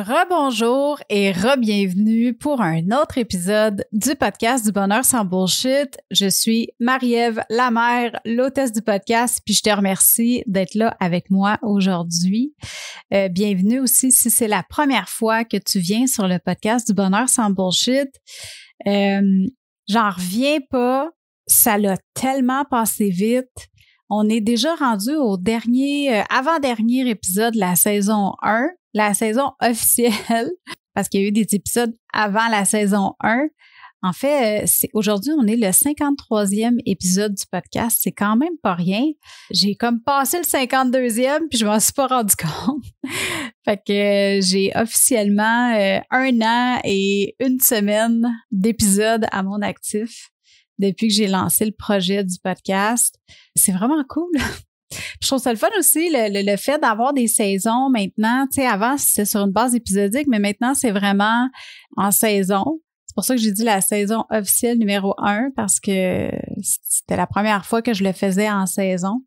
Rebonjour et re-bienvenue pour un autre épisode du podcast du bonheur sans bullshit. Je suis Marie-Ève Lamère, l'hôtesse du podcast, puis je te remercie d'être là avec moi aujourd'hui. Euh, bienvenue aussi si c'est la première fois que tu viens sur le podcast du bonheur sans bullshit. Euh, J'en reviens pas, ça l'a tellement passé vite. On est déjà rendu au dernier, euh, avant-dernier épisode de la saison 1 la saison officielle, parce qu'il y a eu des épisodes avant la saison 1. En fait, euh, aujourd'hui, on est le 53e épisode du podcast. C'est quand même pas rien. J'ai comme passé le 52e, puis je m'en suis pas rendu compte. fait que euh, j'ai officiellement euh, un an et une semaine d'épisodes à mon actif depuis que j'ai lancé le projet du podcast. C'est vraiment cool. Je trouve ça le fun aussi, le, fait d'avoir des saisons maintenant. Tu sais, avant, c'était sur une base épisodique, mais maintenant, c'est vraiment en saison. C'est pour ça que j'ai dit la saison officielle numéro un, parce que c'était la première fois que je le faisais en saison.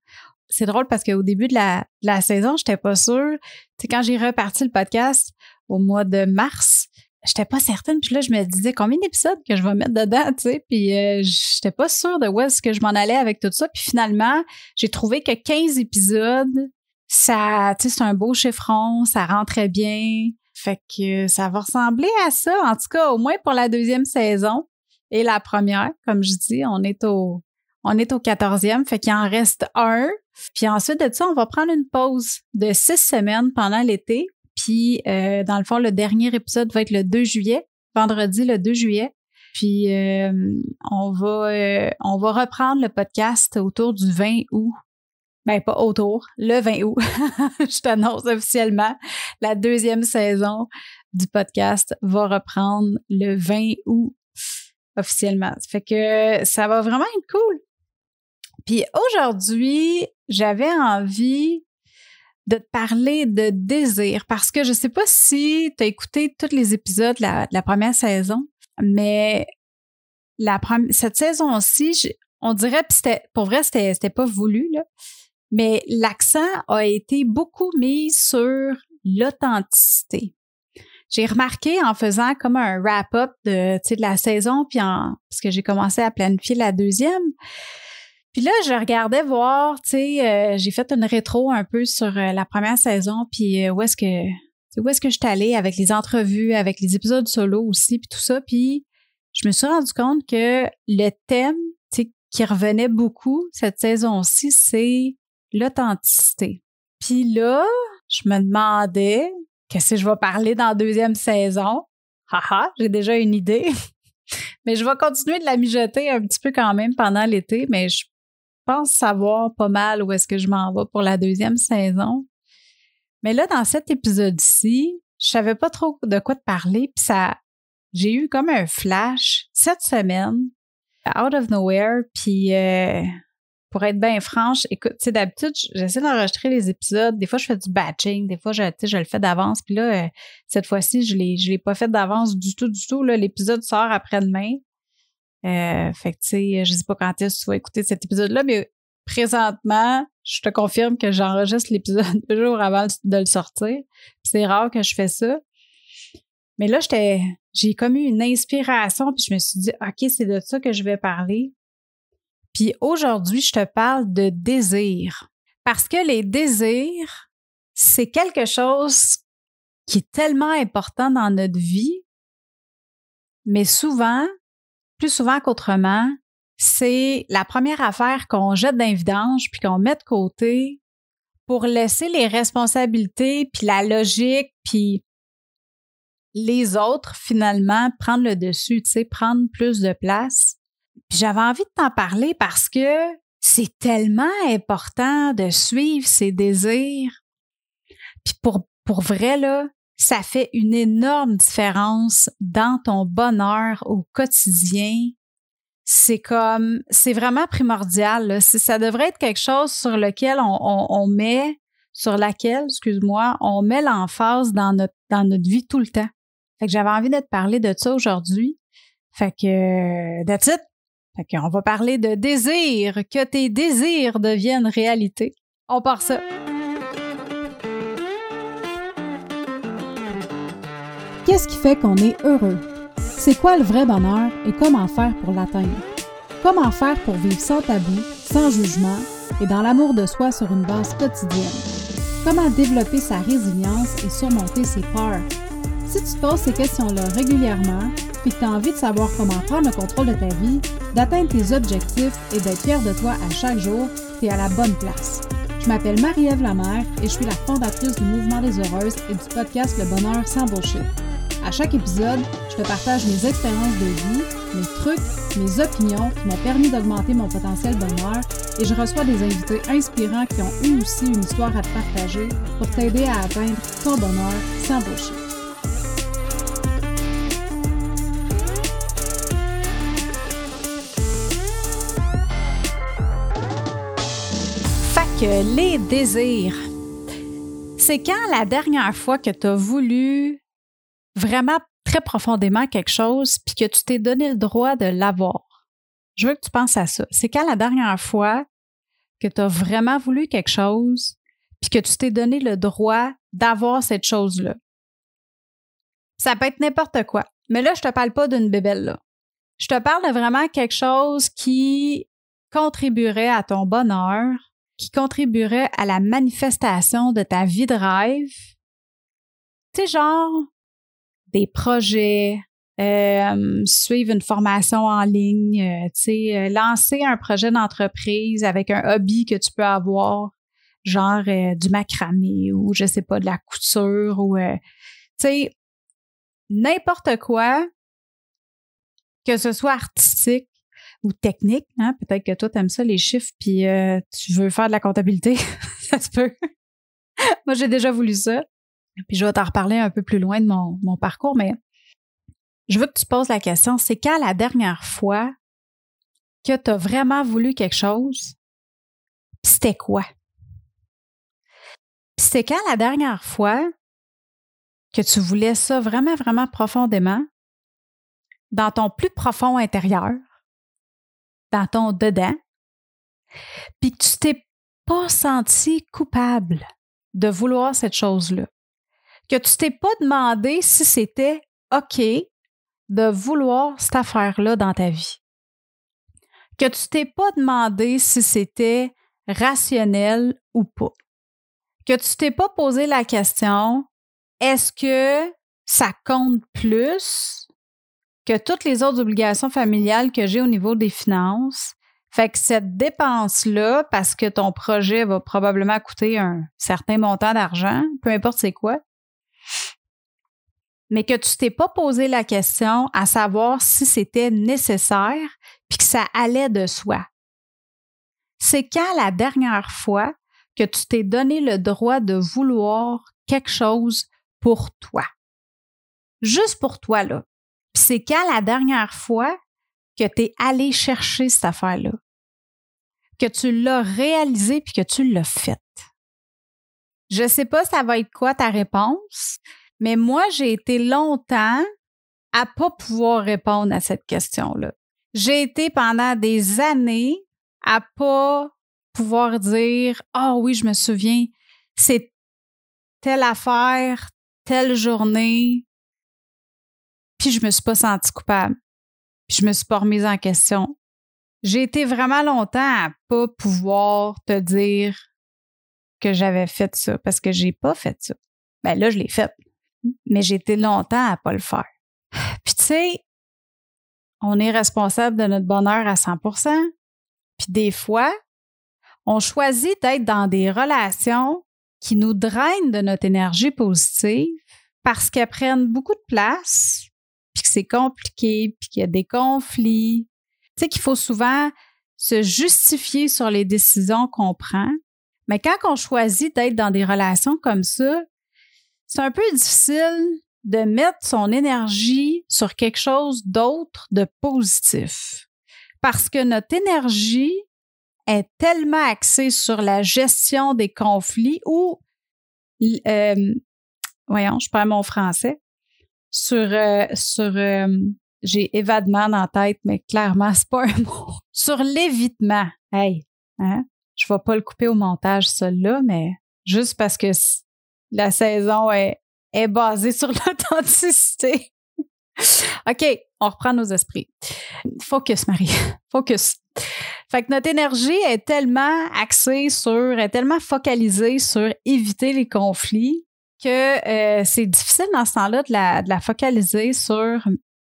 C'est drôle parce qu'au début de la, de la saison, j'étais pas sûre. Tu sais, quand j'ai reparti le podcast au mois de mars, j'étais pas certaine. Puis là, je me disais combien d'épisodes que je vais mettre dedans, tu sais? Puis euh, j'étais pas sûre de où est-ce que je m'en allais avec tout ça. Puis finalement, j'ai trouvé que 15 épisodes, ça, tu sais, c'est un beau chiffron, ça rentrait bien. Fait que ça va ressembler à ça, en tout cas, au moins pour la deuxième saison et la première. Comme je dis, on est au, on est au 14e, fait qu'il en reste un. Puis ensuite de ça, on va prendre une pause de six semaines pendant l'été puis, euh, dans le fond, le dernier épisode va être le 2 juillet, vendredi le 2 juillet. Puis, euh, on, va, euh, on va reprendre le podcast autour du 20 août. Ben, pas autour, le 20 août. Je t'annonce officiellement, la deuxième saison du podcast va reprendre le 20 août officiellement. Ça fait que ça va vraiment être cool. Puis aujourd'hui, j'avais envie de te parler de désir parce que je sais pas si tu as écouté tous les épisodes de la, première saison, mais la cette saison-ci, on dirait, c'était, pour vrai, c'était, c'était pas voulu, là, mais l'accent a été beaucoup mis sur l'authenticité. J'ai remarqué en faisant comme un wrap-up de, de la saison, puis en, parce que j'ai commencé à planifier la deuxième, puis là, je regardais voir, tu sais, euh, j'ai fait une rétro un peu sur euh, la première saison, puis euh, où est-ce que où est-ce que je suis allée avec les entrevues, avec les épisodes solo aussi, puis tout ça, puis je me suis rendu compte que le thème, qui revenait beaucoup cette saison-ci, c'est l'authenticité. Puis là, je me demandais qu'est-ce que je vais parler dans la deuxième saison? Haha, j'ai déjà une idée. mais je vais continuer de la mijoter un petit peu quand même pendant l'été, mais je pense savoir pas mal où est-ce que je m'en vais pour la deuxième saison. Mais là, dans cet épisode-ci, je savais pas trop de quoi te parler, puis ça, j'ai eu comme un flash cette semaine, out of nowhere, puis euh, pour être bien franche, écoute, tu sais, d'habitude, j'essaie d'enregistrer les épisodes. Des fois, je fais du batching. Des fois, je, je le fais d'avance. Puis là, euh, cette fois-ci, je je l'ai pas fait d'avance du tout, du tout. L'épisode sort après-demain. Euh, fait que, tu sais, je sais pas quand est-ce que tu vas écouter cet épisode-là, mais présentement, je te confirme que j'enregistre l'épisode deux jours avant de le sortir. C'est rare que je fais ça. Mais là, j'étais, j'ai comme eu une inspiration, puis je me suis dit, OK, c'est de ça que je vais parler. Puis aujourd'hui, je te parle de désir. Parce que les désirs, c'est quelque chose qui est tellement important dans notre vie, mais souvent, plus souvent qu'autrement, c'est la première affaire qu'on jette d'un vidange puis qu'on met de côté pour laisser les responsabilités puis la logique puis les autres finalement prendre le dessus, tu sais, prendre plus de place. J'avais envie de t'en parler parce que c'est tellement important de suivre ses désirs. Puis pour pour vrai là, ça fait une énorme différence dans ton bonheur au quotidien. C'est comme, c'est vraiment primordial. Ça devrait être quelque chose sur lequel on, met, sur laquelle, excuse-moi, on met l'emphase dans notre, dans notre vie tout le temps. Fait que j'avais envie de te parler de ça aujourd'hui. Fait que, that's it. Fait qu'on va parler de désir, que tes désirs deviennent réalité. On part ça. Qu'est-ce qui fait qu'on est heureux? C'est quoi le vrai bonheur et comment faire pour l'atteindre? Comment faire pour vivre sans tabou, sans jugement et dans l'amour de soi sur une base quotidienne? Comment développer sa résilience et surmonter ses peurs? Si tu te poses ces questions-là régulièrement, puis que tu as envie de savoir comment prendre le contrôle de ta vie, d'atteindre tes objectifs et d'être fier de toi à chaque jour, tu es à la bonne place. Je m'appelle Marie-Ève Lamère et je suis la fondatrice du Mouvement des Heureuses et du podcast Le Bonheur sans bullshit. À chaque épisode, je te partage mes expériences de vie, mes trucs, mes opinions qui m'ont permis d'augmenter mon potentiel bonheur et je reçois des invités inspirants qui ont eu aussi une histoire à te partager pour t'aider à atteindre ton bonheur sans bullshit. les désirs. C'est quand la dernière fois que tu as voulu vraiment très profondément quelque chose puis que tu t'es donné le droit de l'avoir. Je veux que tu penses à ça. C'est quand la dernière fois que tu as vraiment voulu quelque chose puis que tu t'es donné le droit d'avoir cette chose-là. Ça peut être n'importe quoi. Mais là, je te parle pas d'une bébelle là. Je te parle de vraiment quelque chose qui contribuerait à ton bonheur, qui contribuerait à la manifestation de ta vie de rêve. Tu genre des projets, euh, suivre une formation en ligne, euh, tu sais, euh, lancer un projet d'entreprise avec un hobby que tu peux avoir, genre du macramé ou je sais pas, de la couture ou, tu sais, n'importe quoi, que ce soit artistique, ou technique. Hein? Peut-être que toi, tu aimes ça, les chiffres, puis tu veux faire de la comptabilité. ça se peut. Moi, j'ai déjà voulu ça. Puis je vais t'en reparler un peu plus loin de mon, mon parcours, mais je veux que tu poses la question, c'est quand la dernière fois que tu as vraiment voulu quelque chose, c'était quoi? c'était quand la dernière fois que tu voulais ça vraiment, vraiment profondément, dans ton plus profond intérieur, dans ton dedans, puis que tu t'es pas senti coupable de vouloir cette chose-là, que tu t'es pas demandé si c'était OK de vouloir cette affaire-là dans ta vie, que tu t'es pas demandé si c'était rationnel ou pas, que tu t'es pas posé la question est-ce que ça compte plus que toutes les autres obligations familiales que j'ai au niveau des finances? Fait que cette dépense-là, parce que ton projet va probablement coûter un certain montant d'argent, peu importe c'est quoi, mais que tu t'es pas posé la question à savoir si c'était nécessaire puis que ça allait de soi. C'est quand la dernière fois que tu t'es donné le droit de vouloir quelque chose pour toi. Juste pour toi, là c'est quand la dernière fois que tu es allé chercher cette affaire-là, que tu l'as réalisé puis que tu l'as faite. Je sais pas ça va être quoi ta réponse, mais moi j'ai été longtemps à pas pouvoir répondre à cette question-là. J'ai été pendant des années à pas pouvoir dire "Ah oui, je me souviens, c'est telle affaire, telle journée, puis je me suis pas sentie coupable. Puis je me suis pas remise en question. J'ai été vraiment longtemps à pas pouvoir te dire que j'avais fait ça parce que j'ai pas fait ça. Ben là, je l'ai fait. Mais j'ai été longtemps à pas le faire. Puis tu sais, on est responsable de notre bonheur à 100% Puis des fois, on choisit d'être dans des relations qui nous drainent de notre énergie positive parce qu'elles prennent beaucoup de place puis que c'est compliqué, puis qu'il y a des conflits. Tu sais qu'il faut souvent se justifier sur les décisions qu'on prend. Mais quand on choisit d'être dans des relations comme ça, c'est un peu difficile de mettre son énergie sur quelque chose d'autre de positif. Parce que notre énergie est tellement axée sur la gestion des conflits ou, euh, voyons, je perds mon français, sur, euh, sur euh, j'ai évadement la tête, mais clairement, c'est pas un mot. sur l'évitement. Hey, hein? Je vais pas le couper au montage, ça là, mais juste parce que la saison est, basée sur l'authenticité. OK, on reprend nos esprits. Focus, Marie. Focus. Fait que notre énergie est tellement axée sur, est tellement focalisée sur éviter les conflits que euh, c'est difficile dans ce temps-là de la, de la focaliser sur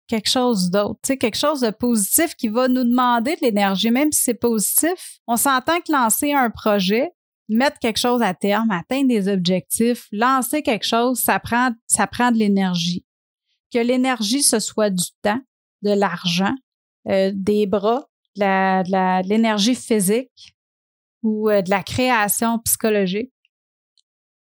quelque chose d'autre, quelque chose de positif qui va nous demander de l'énergie, même si c'est positif. On s'entend que lancer un projet, mettre quelque chose à terme, atteindre des objectifs, lancer quelque chose, ça prend, ça prend de l'énergie. Que l'énergie, ce soit du temps, de l'argent, euh, des bras, de l'énergie physique ou euh, de la création psychologique.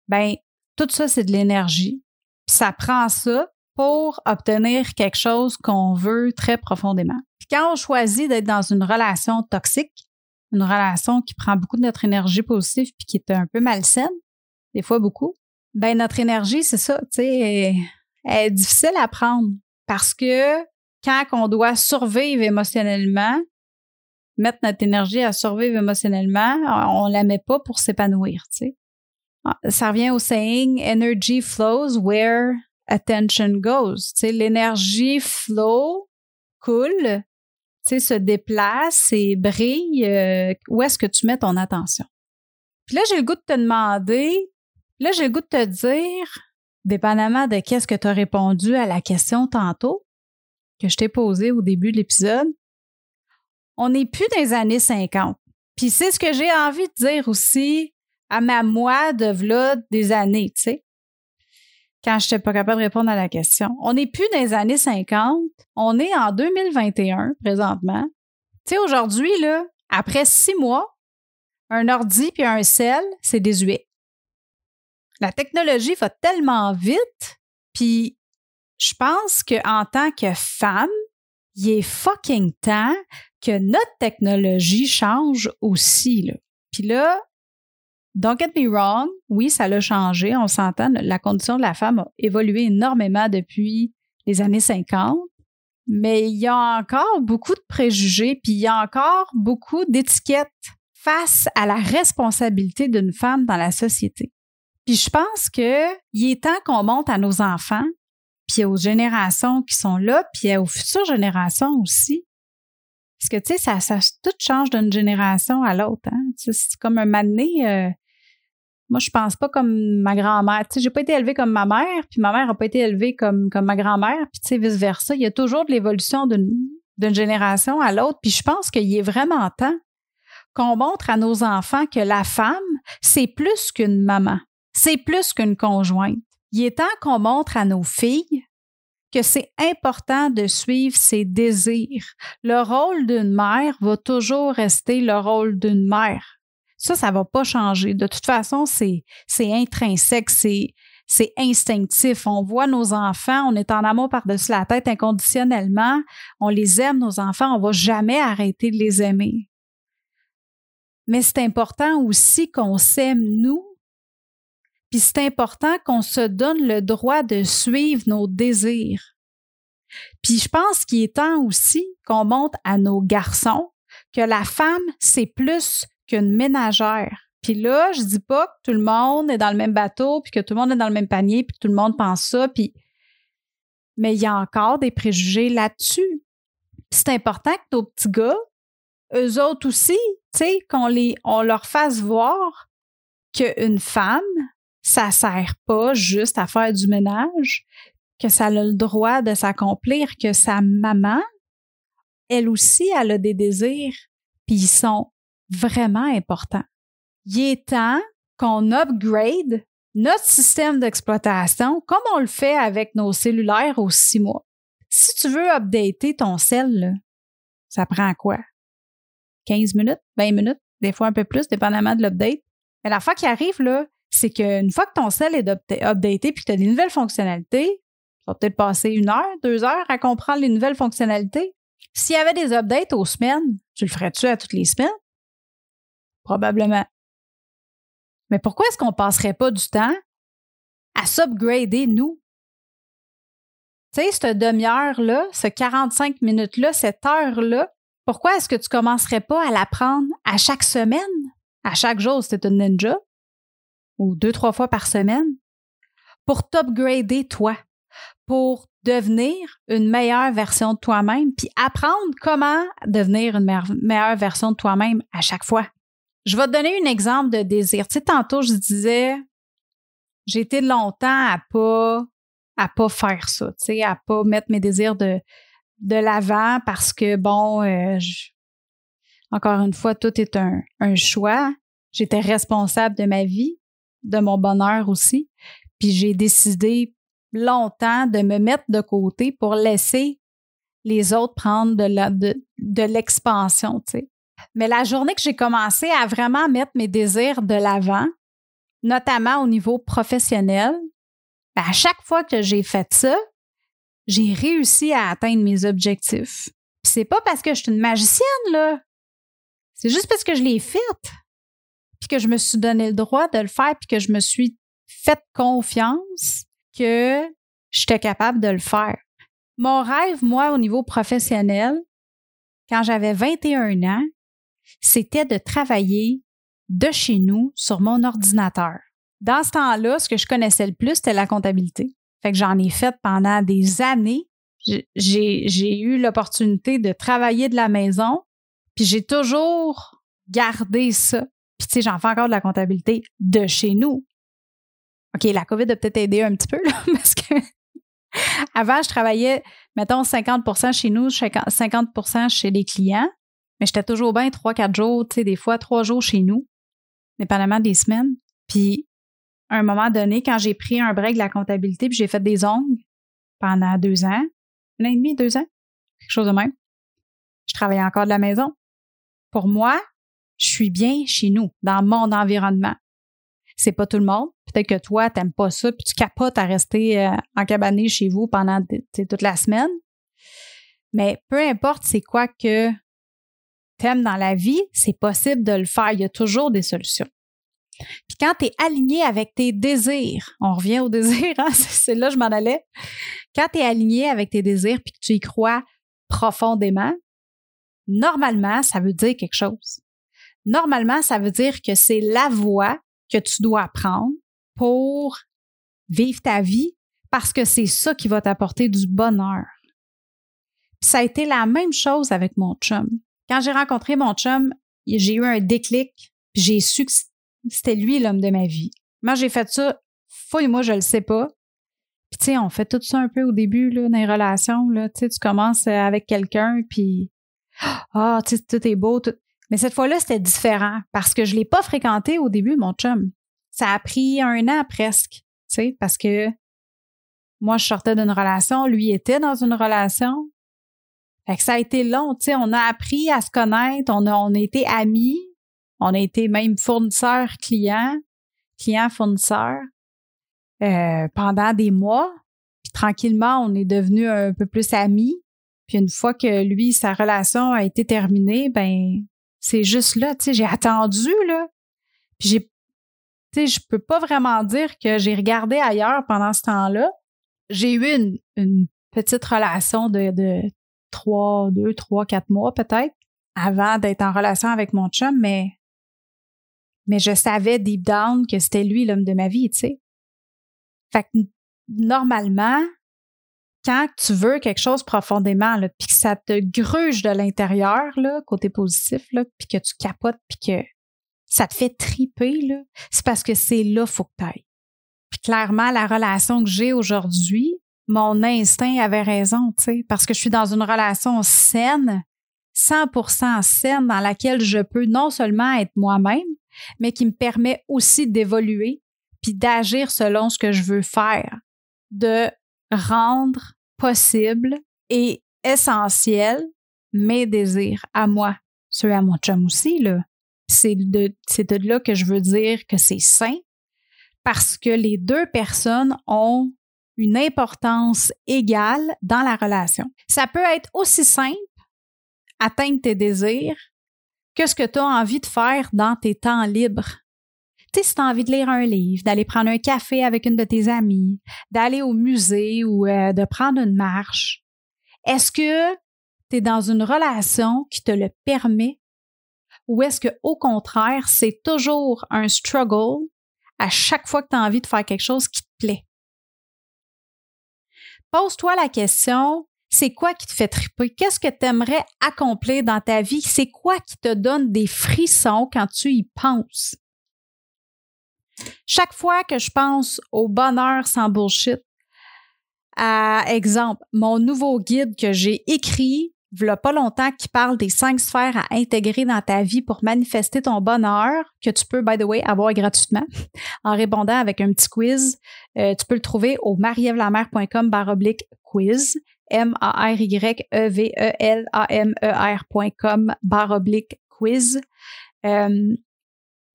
Ben, tout ça, c'est de l'énergie. ça prend ça pour obtenir quelque chose qu'on veut très profondément. Puis quand on choisit d'être dans une relation toxique, une relation qui prend beaucoup de notre énergie positive puis qui est un peu malsaine, des fois beaucoup, ben notre énergie, c'est ça, tu sais, elle, est difficile à prendre parce que quand on doit survivre émotionnellement, mettre notre énergie à survivre émotionnellement, on la met pas pour s'épanouir, tu. Ah, ça revient au saying energy flows where attention goes. Tu l'énergie flow, coule, se déplace et brille. Euh, où est-ce que tu mets ton attention? Puis là, j'ai le goût de te demander, là, j'ai le goût de te dire, dépendamment de qu'est-ce que tu as répondu à la question tantôt que je t'ai posée au début de l'épisode, on n'est plus dans les années 50. Puis c'est ce que j'ai envie de dire aussi à ma moi de là des années, tu sais quand je n'étais pas capable de répondre à la question. On n'est plus dans les années 50, on est en 2021 présentement. Tu sais, aujourd'hui, là, après six mois, un ordi puis un sel, c'est désuet. La technologie va tellement vite, puis je pense qu'en tant que femme, il est fucking temps que notre technologie change aussi. Là. Puis là, Don't get me wrong, oui, ça l'a changé, on s'entend, la condition de la femme a évolué énormément depuis les années 50, mais il y a encore beaucoup de préjugés, puis il y a encore beaucoup d'étiquettes face à la responsabilité d'une femme dans la société. Puis je pense qu'il est temps qu'on monte à nos enfants, puis aux générations qui sont là, puis aux futures générations aussi, parce que, tu sais, ça, ça tout change d'une génération à l'autre. Hein? C'est comme un mané. Moi, je pense pas comme ma grand-mère. Tu sais, j'ai pas été élevée comme ma mère, puis ma mère a pas été élevée comme, comme ma grand-mère, puis tu sais, vice-versa. Il y a toujours de l'évolution d'une génération à l'autre. Puis je pense qu'il est vraiment temps qu'on montre à nos enfants que la femme, c'est plus qu'une maman. C'est plus qu'une conjointe. Il est temps qu'on montre à nos filles que c'est important de suivre ses désirs. Le rôle d'une mère va toujours rester le rôle d'une mère. Ça, ça va pas changer. De toute façon, c'est, c'est intrinsèque, c'est, c'est instinctif. On voit nos enfants, on est en amour par-dessus la tête inconditionnellement. On les aime, nos enfants, on va jamais arrêter de les aimer. Mais c'est important aussi qu'on s'aime nous puis c'est important qu'on se donne le droit de suivre nos désirs. Puis je pense qu'il est temps aussi qu'on montre à nos garçons que la femme, c'est plus qu'une ménagère. Puis là, je dis pas que tout le monde est dans le même bateau, puis que tout le monde est dans le même panier, puis tout le monde pense ça, puis... Mais il y a encore des préjugés là-dessus. c'est important que nos petits gars, eux autres aussi, tu sais, qu'on les, on leur fasse voir qu'une femme, ça sert pas juste à faire du ménage, que ça a le droit de s'accomplir, que sa maman, elle aussi, elle a des désirs, puis ils sont vraiment importants. Il est temps qu'on upgrade notre système d'exploitation comme on le fait avec nos cellulaires aux six mois. Si tu veux updater ton cell, ça prend quoi? 15 minutes, 20 minutes, des fois un peu plus, dépendamment de l'update. Mais la fois qui arrive, là, c'est qu'une fois que ton cell est updaté puis que tu as des nouvelles fonctionnalités, ça va peut-être passer une heure, deux heures à comprendre les nouvelles fonctionnalités. S'il y avait des updates aux semaines, tu le ferais-tu à toutes les semaines? Probablement. Mais pourquoi est-ce qu'on passerait pas du temps à s'upgrader, nous? Tu sais, cette demi-heure-là, ce 45 minutes-là, cette heure-là, pourquoi est-ce que tu commencerais pas à l'apprendre à chaque semaine? À chaque jour, c'était un ninja? ou deux, trois fois par semaine pour t'upgrader toi, pour devenir une meilleure version de toi-même, puis apprendre comment devenir une meilleure version de toi-même à chaque fois. Je vais te donner un exemple de désir. Tu tantôt, je disais, j'ai été longtemps à pas, à pas faire ça, tu sais, à pas mettre mes désirs de, de l'avant parce que, bon, euh, encore une fois, tout est un, choix. J'étais responsable de ma vie, de mon bonheur aussi. Puis j'ai décidé longtemps de me mettre de côté pour laisser les autres prendre de, l'expansion. Mais la journée que j'ai commencé à vraiment mettre mes désirs de l'avant, notamment au niveau professionnel, ben, à chaque fois que j'ai fait ça, j'ai réussi à atteindre mes objectifs. Puis c'est pas parce que je suis une magicienne, là. C'est juste parce que je l'ai faite. Puis que je me suis donné le droit de le faire, puis que je me suis fait confiance que j'étais capable de le faire. Mon rêve, moi, au niveau professionnel, quand j'avais 21 ans, c'était de travailler de chez nous sur mon ordinateur. Dans ce temps-là, ce que je connaissais le plus, c'était la comptabilité. Fait que j'en ai fait pendant des années. J'ai eu l'opportunité de travailler de la maison, puis j'ai toujours gardé ça. Puis tu sais, j'en fais encore de la comptabilité de chez nous. OK, la COVID a peut-être aidé un petit peu, parce que avant, je travaillais, mettons, 50% chez nous, 50% chez les clients, mais j'étais toujours bien 3-4 jours, tu sais, des fois 3 jours chez nous, dépendamment des semaines. Puis, à un moment donné, quand j'ai pris un break de la comptabilité, puis j'ai fait des ongles pendant deux ans, un an et demi, deux ans, quelque chose de même, je travaillais encore de la maison. Pour moi, je suis bien chez nous, dans mon environnement c'est pas tout le monde. Peut-être que toi, t'aimes pas ça, puis tu capotes à rester euh, en cabané chez vous pendant toute la semaine. Mais peu importe c'est quoi que t'aimes dans la vie, c'est possible de le faire. Il y a toujours des solutions. Puis quand tu es aligné avec tes désirs, on revient au désir, hein? c'est là que je m'en allais. Quand tu es aligné avec tes désirs puis que tu y crois profondément, normalement, ça veut dire quelque chose. Normalement, ça veut dire que c'est la voie que tu dois prendre pour vivre ta vie parce que c'est ça qui va t'apporter du bonheur. ça a été la même chose avec mon chum. Quand j'ai rencontré mon chum, j'ai eu un déclic, puis j'ai su que c'était lui l'homme de ma vie. Moi, j'ai fait ça, fouille-moi, je le sais pas. Puis tu sais, on fait tout ça un peu au début là, dans les relations là, tu sais, tu commences avec quelqu'un puis ah, tu sais, tout est beau. Mais cette fois-là, c'était différent parce que je l'ai pas fréquenté au début, mon chum. Ça a pris un an presque, tu sais, parce que moi, je sortais d'une relation, lui était dans une relation. Fait que ça a été long, tu sais, on a appris à se connaître, on a, on a été amis, on a été même fournisseurs clients, clients fournisseurs euh, pendant des mois. Puis tranquillement, on est devenus un peu plus amis. Puis une fois que lui, sa relation a été terminée, ben c'est juste là, tu sais, j'ai attendu, là. Puis j'ai, tu sais, je peux pas vraiment dire que j'ai regardé ailleurs pendant ce temps-là. J'ai eu une, une petite relation de, de trois, deux, trois, quatre mois peut-être avant d'être en relation avec mon chum, mais, mais je savais deep down que c'était lui l'homme de ma vie, tu sais. Fait que normalement, quand tu veux quelque chose profondément, puis que ça te gruge de l'intérieur, côté positif, puis que tu capotes, puis que ça te fait triper, c'est parce que c'est là faut que tu ailles. Puis clairement, la relation que j'ai aujourd'hui, mon instinct avait raison, tu sais, parce que je suis dans une relation saine, 100% saine, dans laquelle je peux non seulement être moi-même, mais qui me permet aussi d'évoluer puis d'agir selon ce que je veux faire, de rendre possible et essentiel mes désirs à moi, ceux à mon chum aussi, là. C'est de, c'est de là que je veux dire que c'est sain parce que les deux personnes ont une importance égale dans la relation. Ça peut être aussi simple, atteindre tes désirs, que ce que tu as envie de faire dans tes temps libres tu sais, si tu as envie de lire un livre, d'aller prendre un café avec une de tes amies, d'aller au musée ou euh, de prendre une marche, est-ce que tu es dans une relation qui te le permet? Ou est-ce que au contraire, c'est toujours un struggle à chaque fois que tu as envie de faire quelque chose qui te plaît? Pose-toi la question, c'est quoi qui te fait triper? Qu'est-ce que tu aimerais accomplir dans ta vie? C'est quoi qui te donne des frissons quand tu y penses? Chaque fois que je pense au bonheur sans bullshit, à exemple, mon nouveau guide que j'ai écrit a pas longtemps qui parle des cinq sphères à intégrer dans ta vie pour manifester ton bonheur, que tu peux, by the way, avoir gratuitement en répondant avec un petit quiz. Euh, tu peux le trouver au marievlamer.com baroblique quiz. M-A-R-Y-E-V-E-L-A-M-E-R.com baroblique quiz. Euh,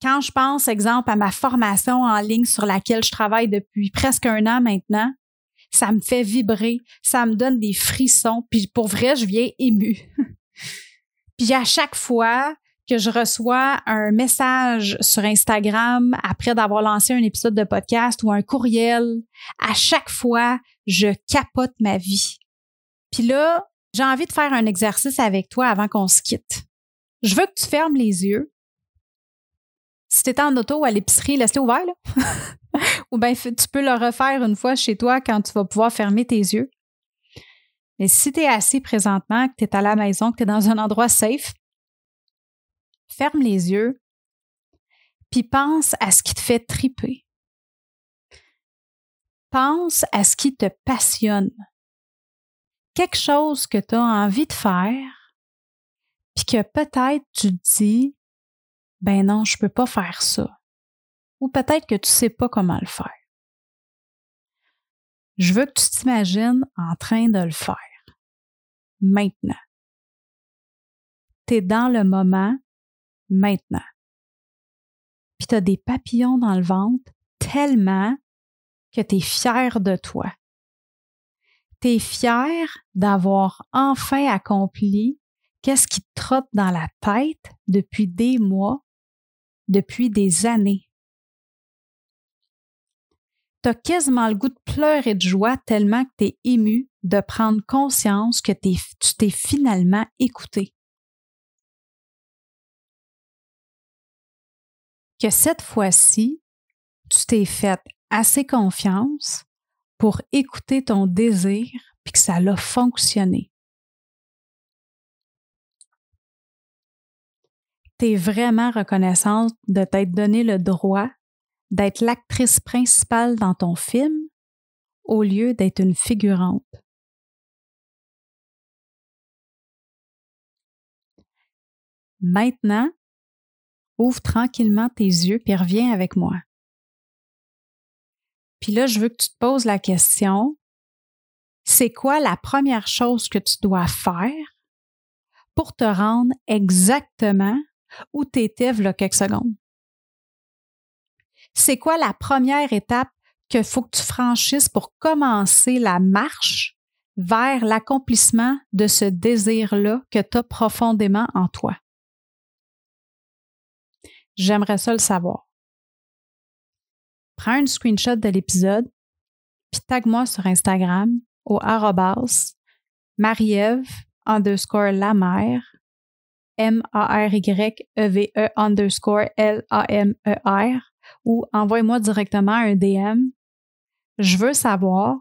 quand je pense, exemple, à ma formation en ligne sur laquelle je travaille depuis presque un an maintenant, ça me fait vibrer, ça me donne des frissons, puis pour vrai, je viens ému. puis à chaque fois que je reçois un message sur Instagram après d'avoir lancé un épisode de podcast ou un courriel, à chaque fois, je capote ma vie. Puis là, j'ai envie de faire un exercice avec toi avant qu'on se quitte. Je veux que tu fermes les yeux. Si tu en auto ou à l'épicerie, laisse-les ouverts. Ou bien tu peux le refaire une fois chez toi quand tu vas pouvoir fermer tes yeux. Mais si tu es assis présentement, que tu es à la maison, que tu es dans un endroit safe, ferme les yeux, puis pense à ce qui te fait triper. Pense à ce qui te passionne. Quelque chose que tu as envie de faire, puis que peut-être tu te dis, ben non, je ne peux pas faire ça ou peut-être que tu ne sais pas comment le faire. Je veux que tu t'imagines en train de le faire. Maintenant. Tu es dans le moment maintenant. Puis tu as des papillons dans le ventre tellement que tu es fier de toi. Tu es fier d'avoir enfin accompli qu'est-ce qui te trotte dans la tête depuis des mois, depuis des années tu as quasiment le goût de pleurer de joie tellement que tu es ému de prendre conscience que tu t'es finalement écouté. Que cette fois-ci, tu t'es fait assez confiance pour écouter ton désir puis que ça a fonctionné. Tu es vraiment reconnaissante de t'être donné le droit d'être l'actrice principale dans ton film au lieu d'être une figurante? Maintenant, ouvre tranquillement tes yeux et reviens avec moi. Puis là, je veux que tu te poses la question, c'est quoi la première chose que tu dois faire pour te rendre exactement où tu étais il y a quelques secondes? C'est quoi la première étape qu'il faut que tu franchisses pour commencer la marche vers l'accomplissement de ce désir-là que tu as profondément en toi? J'aimerais ça le savoir. Prends un screenshot de l'épisode, puis tag-moi sur Instagram au arrobas Marie-Ève underscore la mère, M-A-R-Y-E-V-E -E underscore L-A-M-E-R ou envoie-moi directement un DM. Je veux savoir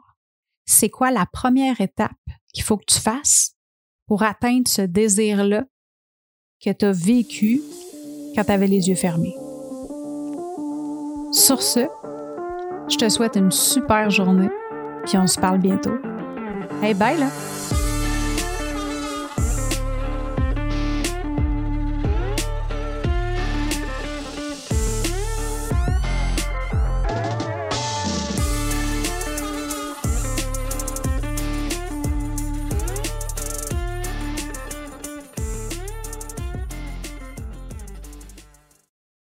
c'est quoi la première étape qu'il faut que tu fasses pour atteindre ce désir-là que tu as vécu quand tu avais les yeux fermés? Sur ce, je te souhaite une super journée, puis on se parle bientôt. Hey, bye!